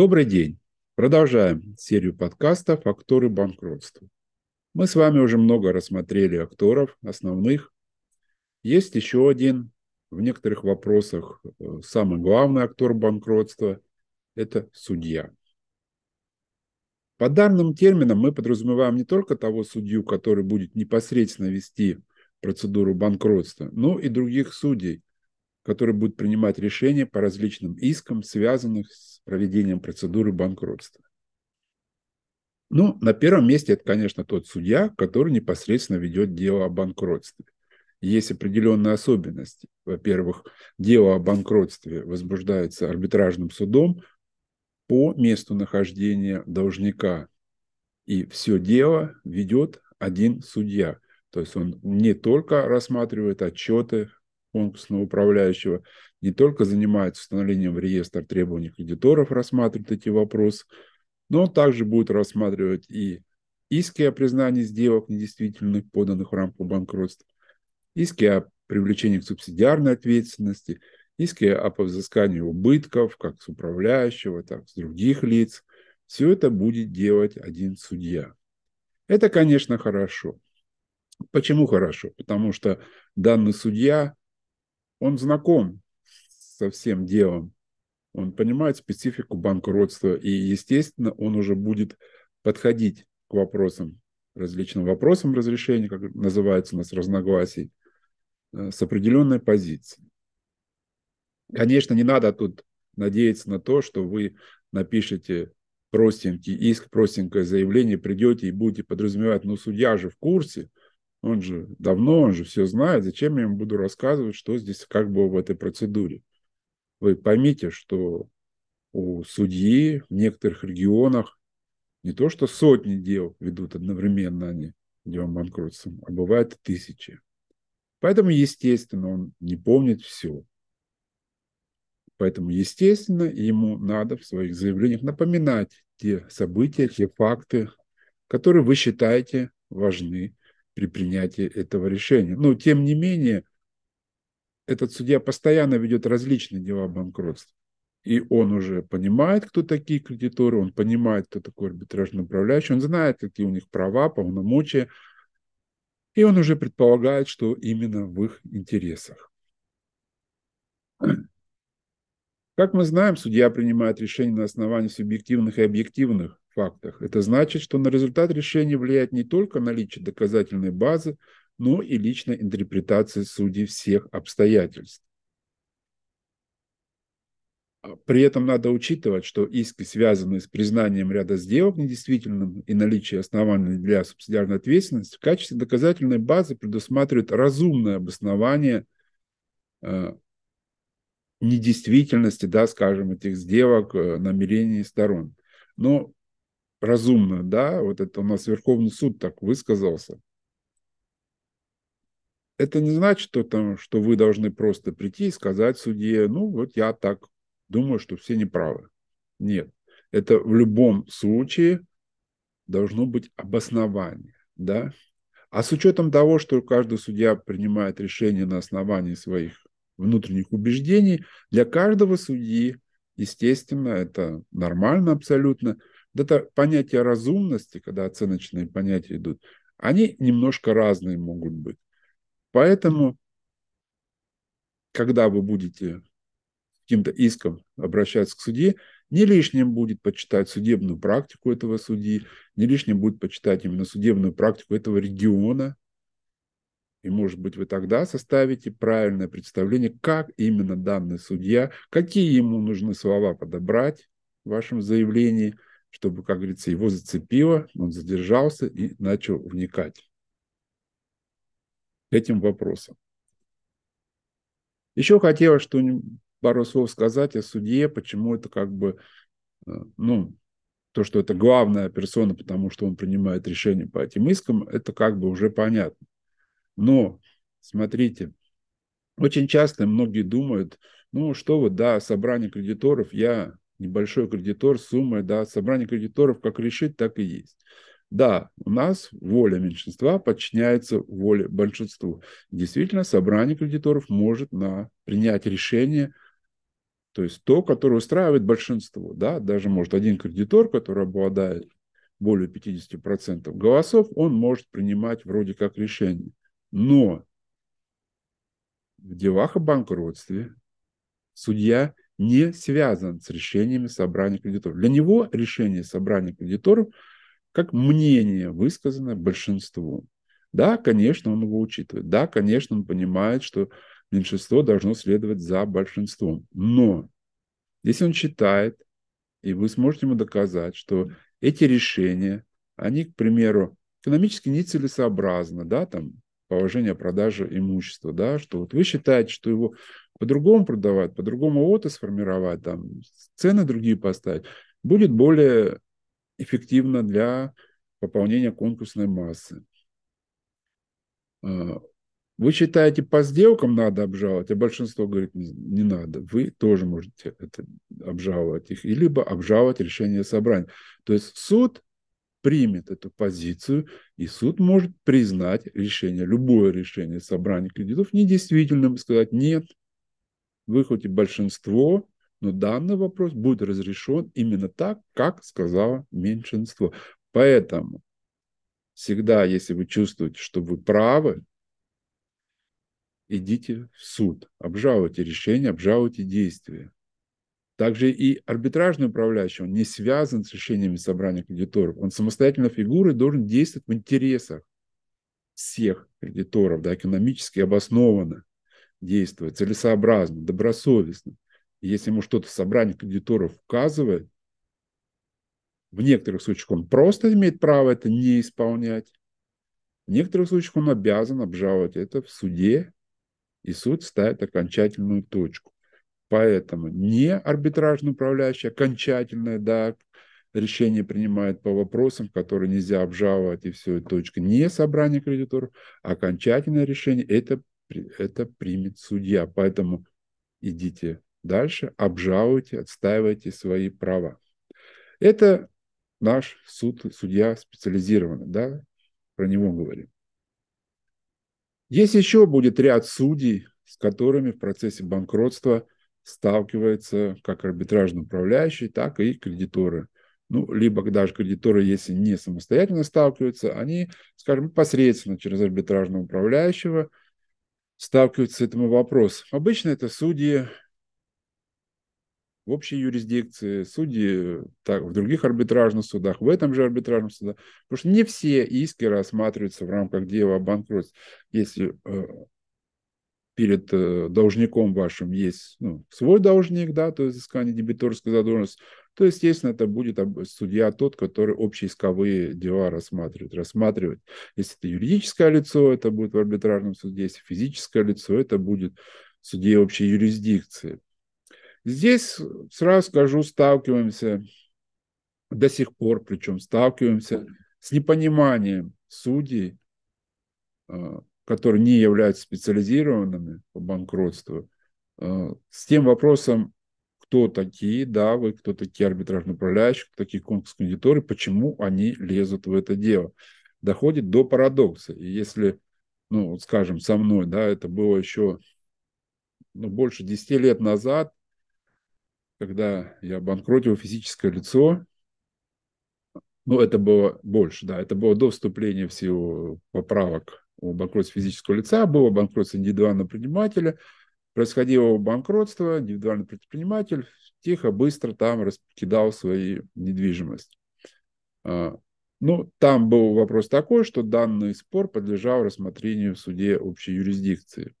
Добрый день. Продолжаем серию подкастов «Акторы банкротства». Мы с вами уже много рассмотрели акторов основных. Есть еще один, в некоторых вопросах, э, самый главный актор банкротства – это судья. По данным терминам мы подразумеваем не только того судью, который будет непосредственно вести процедуру банкротства, но и других судей, которые будут принимать решения по различным искам, связанных с проведением процедуры банкротства. Ну, на первом месте это, конечно, тот судья, который непосредственно ведет дело о банкротстве. Есть определенные особенности. Во-первых, дело о банкротстве возбуждается арбитражным судом по месту нахождения должника. И все дело ведет один судья. То есть он не только рассматривает отчеты конкурсного управляющего, не только занимается установлением в реестр требований кредиторов, рассматривает эти вопросы, но также будет рассматривать и иски о признании сделок недействительных, поданных в рамках банкротства, иски о привлечении к субсидиарной ответственности, иски о взыскании убытков, как с управляющего, так и с других лиц. Все это будет делать один судья. Это, конечно, хорошо. Почему хорошо? Потому что данный судья он знаком со всем делом, он понимает специфику банкротства, и, естественно, он уже будет подходить к вопросам, различным вопросам разрешения, как называется у нас разногласий, э, с определенной позиции. Конечно, не надо тут надеяться на то, что вы напишете простенький иск, простенькое заявление, придете и будете подразумевать, ну, судья же в курсе, он же давно, он же все знает. Зачем я ему буду рассказывать, что здесь как бы в этой процедуре? Вы поймите, что у судьи в некоторых регионах не то что сотни дел ведут одновременно они делом банкротства, а бывает тысячи. Поэтому, естественно, он не помнит все. Поэтому, естественно, ему надо в своих заявлениях напоминать те события, те факты, которые вы считаете важны при принятии этого решения. Но, тем не менее, этот судья постоянно ведет различные дела банкротства. И он уже понимает, кто такие кредиторы, он понимает, кто такой арбитражный управляющий, он знает, какие у них права, полномочия, и он уже предполагает, что именно в их интересах. Как мы знаем, судья принимает решение на основании субъективных и объективных фактах. Это значит, что на результат решения влияет не только наличие доказательной базы, но и личная интерпретация судей всех обстоятельств. При этом надо учитывать, что иски, связанные с признанием ряда сделок недействительным и наличие оснований для субсидиарной ответственности, в качестве доказательной базы предусматривают разумное обоснование э, недействительности, да, скажем, этих сделок, э, намерений сторон. Но разумно, да, вот это у нас Верховный суд так высказался. Это не значит, что, там, что вы должны просто прийти и сказать судье, ну вот я так думаю, что все неправы. Нет, это в любом случае должно быть обоснование, да. А с учетом того, что каждый судья принимает решение на основании своих внутренних убеждений, для каждого судьи, естественно, это нормально абсолютно – это понятие разумности, когда оценочные понятия идут, они немножко разные могут быть. Поэтому, когда вы будете каким-то иском обращаться к судье, не лишним будет почитать судебную практику этого судьи, не лишним будет почитать именно судебную практику этого региона. И, может быть, вы тогда составите правильное представление, как именно данный судья, какие ему нужны слова подобрать в вашем заявлении – чтобы, как говорится, его зацепило, он задержался и начал вникать этим вопросам. Еще хотелось что пару слов сказать о судье, почему это как бы, э, ну, то, что это главная персона, потому что он принимает решения по этим искам, это как бы уже понятно. Но, смотрите, очень часто многие думают, ну, что вот, да, собрание кредиторов, я небольшой кредитор с суммой, да, собрание кредиторов как решит, так и есть. Да, у нас воля меньшинства подчиняется воле большинству. Действительно, собрание кредиторов может на, принять решение То есть то, которое устраивает большинство. Да? Даже может один кредитор, который обладает более 50% голосов, он может принимать вроде как решение. Но в делах о банкротстве судья не связан с решениями собрания кредиторов. Для него решение собрания кредиторов как мнение, высказанное большинством. Да, конечно, он его учитывает. Да, конечно, он понимает, что меньшинство должно следовать за большинством. Но если он считает, и вы сможете ему доказать, что эти решения, они, к примеру, экономически нецелесообразны, да, там, положение продажи имущества, да, что вот вы считаете, что его по-другому продавать, по-другому ОТО сформировать, там, цены другие поставить, будет более эффективно для пополнения конкурсной массы. А, вы считаете, по сделкам надо обжаловать, а большинство говорит, не, надо. Вы тоже можете это обжаловать их, либо обжаловать решение собрания. То есть суд примет эту позицию, и суд может признать решение, любое решение собрания кредитов недействительным и сказать, нет, вы хоть и большинство, но данный вопрос будет разрешен именно так, как сказала меньшинство. Поэтому всегда, если вы чувствуете, что вы правы, идите в суд, обжалуйте решение, обжалуйте действия. Также и арбитражный управляющий, он не связан с решениями собрания кредиторов. Он самостоятельно фигурой должен действовать в интересах всех кредиторов, да, экономически обоснованно действовать, целесообразно, добросовестно. И если ему что-то собрание кредиторов указывает, в некоторых случаях он просто имеет право это не исполнять, в некоторых случаях он обязан обжаловать это в суде и суд ставит окончательную точку. Поэтому не арбитражный управляющий окончательное да, решение принимает по вопросам, которые нельзя обжаловать, и все, и точка. Не собрание кредиторов, а окончательное решение это, это примет судья. Поэтому идите дальше, обжалуйте, отстаивайте свои права. Это наш суд, судья специализированный, да, про него говорим. Есть еще будет ряд судей, с которыми в процессе банкротства сталкиваются как арбитражный управляющий, так и кредиторы. Ну, либо даже кредиторы, если не самостоятельно сталкиваются, они, скажем, непосредственно через арбитражного управляющего сталкиваются с этим вопросом. Обычно это судьи в общей юрисдикции, судьи так, в других арбитражных судах, в этом же арбитражном суде. Потому что не все иски рассматриваются в рамках дела о банкротстве. Если э, перед э, должником вашим есть ну, свой должник, да, то есть изыскание дебиторской задолженности, то, естественно, это будет судья тот, который общеисковые дела рассматривает. рассматривать. Если это юридическое лицо, это будет в арбитражном суде, если физическое лицо, это будет в суде общей юрисдикции. Здесь, сразу скажу, сталкиваемся до сих пор, причем сталкиваемся с непониманием судей, а, которые не являются специализированными по банкротству, а, с тем вопросом, кто такие, да, вы, кто такие арбитражные управляющие, кто такие конкурсные кредиторы, почему они лезут в это дело. Доходит до парадокса. И если, ну, скажем, со мной, да, это было еще ну, больше 10 лет назад, когда я обанкротил физическое лицо, ну, это было больше, да, это было до вступления в силу поправок о банкротстве физического лица, было банкротство индивидуального предпринимателя, происходило банкротство, индивидуальный предприниматель тихо, быстро там раскидал свою недвижимость. А, ну, там был вопрос такой, что данный спор подлежал рассмотрению в суде общей юрисдикции.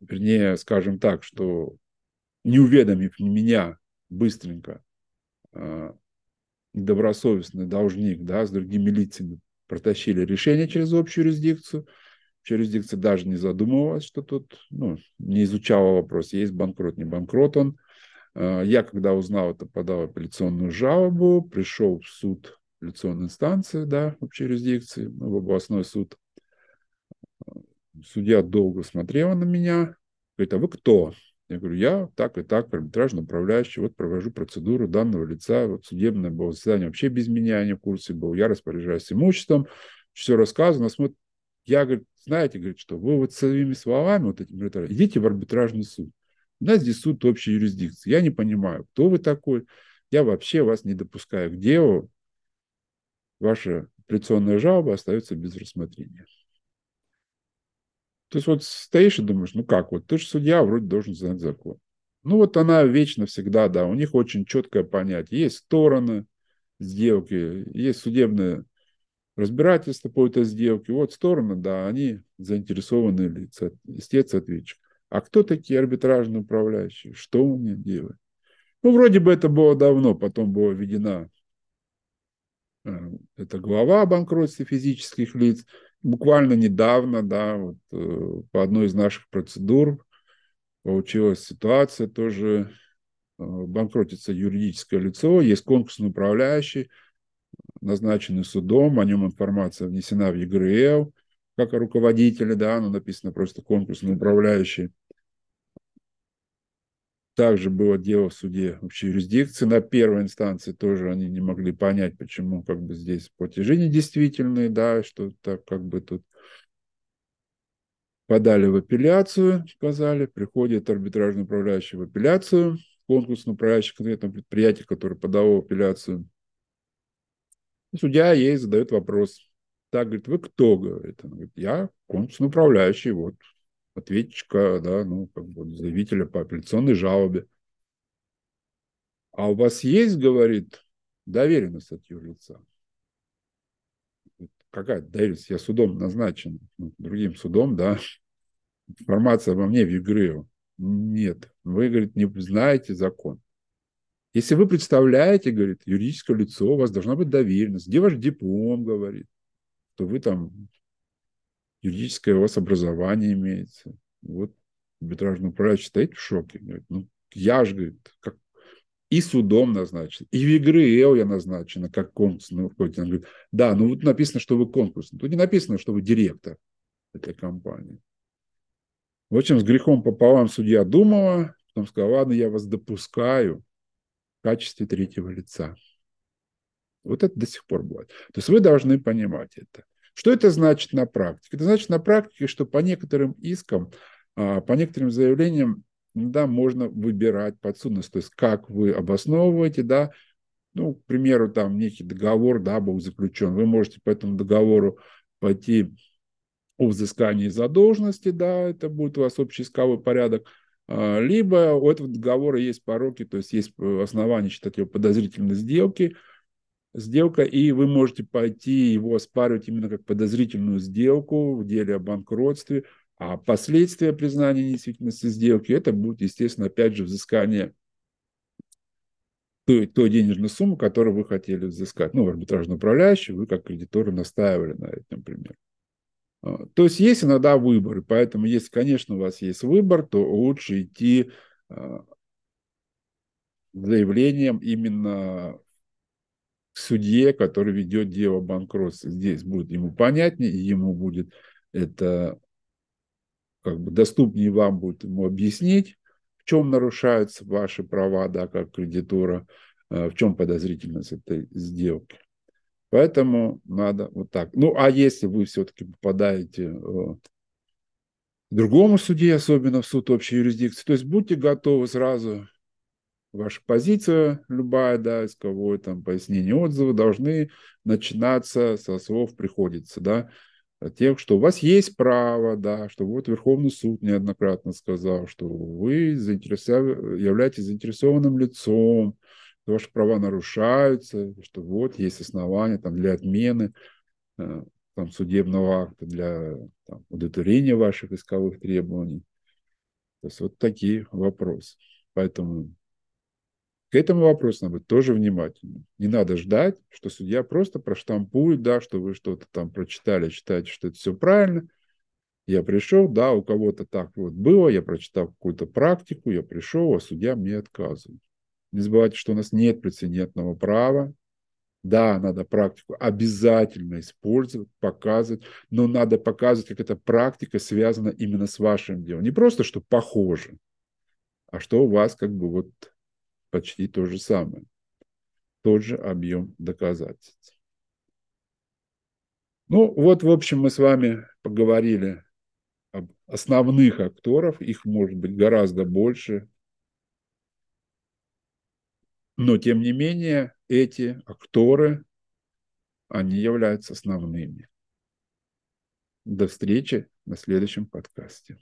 Вернее, скажем так, что не уведомив меня быстренько, э, добросовестный должник да, с другими лицами протащили решение через общую юрисдикцию. Юрисдикция даже не задумывалась, что тут ну, не изучала вопрос, есть банкрот, не банкрот он. Э, я, когда узнал это, подал апелляционную жалобу, пришел в суд апелляционной инстанции, да, общей юрисдикции, в областной суд. Судья долго смотрел на меня, говорит, а вы кто? Я говорю, я так и так, арбитражный управляющий, вот провожу процедуру данного лица, вот судебное было заседание вообще без меня, не в курсе был, я распоряжаюсь имуществом, все рассказано, смотрит, я, говорю, знаете, говорит, что вы вот своими словами, вот этим, идите в арбитражный суд. У нас здесь суд общей юрисдикции. Я не понимаю, кто вы такой. Я вообще вас не допускаю к делу. Ваша апелляционная жалоба остается без рассмотрения. То есть вот стоишь и думаешь, ну как, вот ты же судья, вроде должен знать закон. Ну вот она вечно всегда, да, у них очень четкое понятие. Есть стороны сделки, есть судебное разбирательство по этой сделке. Вот стороны, да, они заинтересованные лица, истец ответчик. А кто такие арбитражные управляющие? Что он мне делает? Ну, вроде бы это было давно, потом была введена э, эта глава о банкротстве физических лиц. Буквально недавно, да, вот, э, по одной из наших процедур получилась ситуация тоже, э, банкротится юридическое лицо, есть конкурсный управляющий, назначенный судом, о нем информация внесена в ЕГРЛ, как о руководителе, да, оно написано просто конкурсный управляющий. Также было дело в суде общей юрисдикции. На первой инстанции тоже они не могли понять, почему как бы здесь платежи недействительные, да, что так как бы тут подали в апелляцию, сказали, приходит арбитражный управляющий в апелляцию, конкурсный управляющий конкретного предприятия, которое подало апелляцию. Судья ей задает вопрос. Так, говорит, вы кто, говорит? Она говорит, я конкурсный управляющий, вот, ответчика, да, ну, как бы заявителя по апелляционной жалобе. А у вас есть, говорит, доверенность от юрлица? Какая доверенность? Я судом назначен, ну, другим судом, да. Информация обо мне в ЕГРИО. Нет, вы, говорит, не знаете закон. Если вы представляете, говорит, юридическое лицо, у вас должна быть доверенность. Где ваш диплом, говорит, что вы там юридическое у вас образование имеется. Вот арбитражный управляющий стоит в шоке. Говорит, ну, я же, говорит, как и судом назначен, и в игры ЭО я назначена как конкурсный руководитель. Он говорит, да, ну вот написано, что вы конкурсный. Тут не написано, что вы директор этой компании. В общем, с грехом пополам судья думала, потом сказала, ладно, я вас допускаю качестве третьего лица. Вот это до сих пор бывает. То есть вы должны понимать это. Что это значит на практике? Это значит на практике, что по некоторым искам, а, по некоторым заявлениям, да, можно выбирать подсудность, то есть как вы обосновываете, да, ну, к примеру, там некий договор, да, был заключен, вы можете по этому договору пойти о взыскании задолженности, да, это будет у вас общий исковой порядок, либо у этого договора есть пороки, то есть есть основания считать его подозрительной сделки, сделка, и вы можете пойти его оспаривать именно как подозрительную сделку в деле о банкротстве, а последствия признания недействительности сделки, это будет, естественно, опять же, взыскание той, той денежной суммы, которую вы хотели взыскать. Ну, арбитражный управляющий, вы как кредиторы настаивали на этом, например. А, то есть есть иногда выборы, поэтому если, конечно, у вас есть выбор, то лучше идти а, заявлением именно судье, который ведет дело банкротства. Здесь будет ему понятнее, ему будет это как бы доступнее вам будет ему объяснить, в чем нарушаются ваши права, да, как кредитора, э, в чем подозрительность этой сделки. Поэтому надо вот так. Ну, а если вы все-таки попадаете э, к другому суде, особенно в суд общей юрисдикции, то есть будьте готовы сразу ваша позиция любая, да, исковое там пояснение отзыва должны начинаться со слов «приходится», да, тех, что у вас есть право, да, что вот Верховный суд неоднократно сказал, что вы заинтересов... являетесь заинтересованным лицом, что ваши права нарушаются, что вот есть основания там, для отмены э, там, судебного акта, для там, удовлетворения ваших исковых требований. То есть вот такие вопросы. Поэтому к этому вопросу надо быть тоже внимательным. Не надо ждать, что судья просто проштампует, да, что вы что-то там прочитали, считаете, что это все правильно. Я пришел, да, у кого-то так вот было, я прочитал какую-то практику, я пришел, а судья мне отказывает. Не забывайте, что у нас нет прецедентного права. Да, надо практику обязательно использовать, показывать, но надо показывать, как эта практика связана именно с вашим делом. Не просто, что похоже, а что у вас как бы вот почти то же самое. Тот же объем доказательств. Ну, вот, в общем, мы с вами поговорили основных актеров, их может быть гораздо больше, но тем не менее эти акторы, они являются основными. До встречи на следующем подкасте.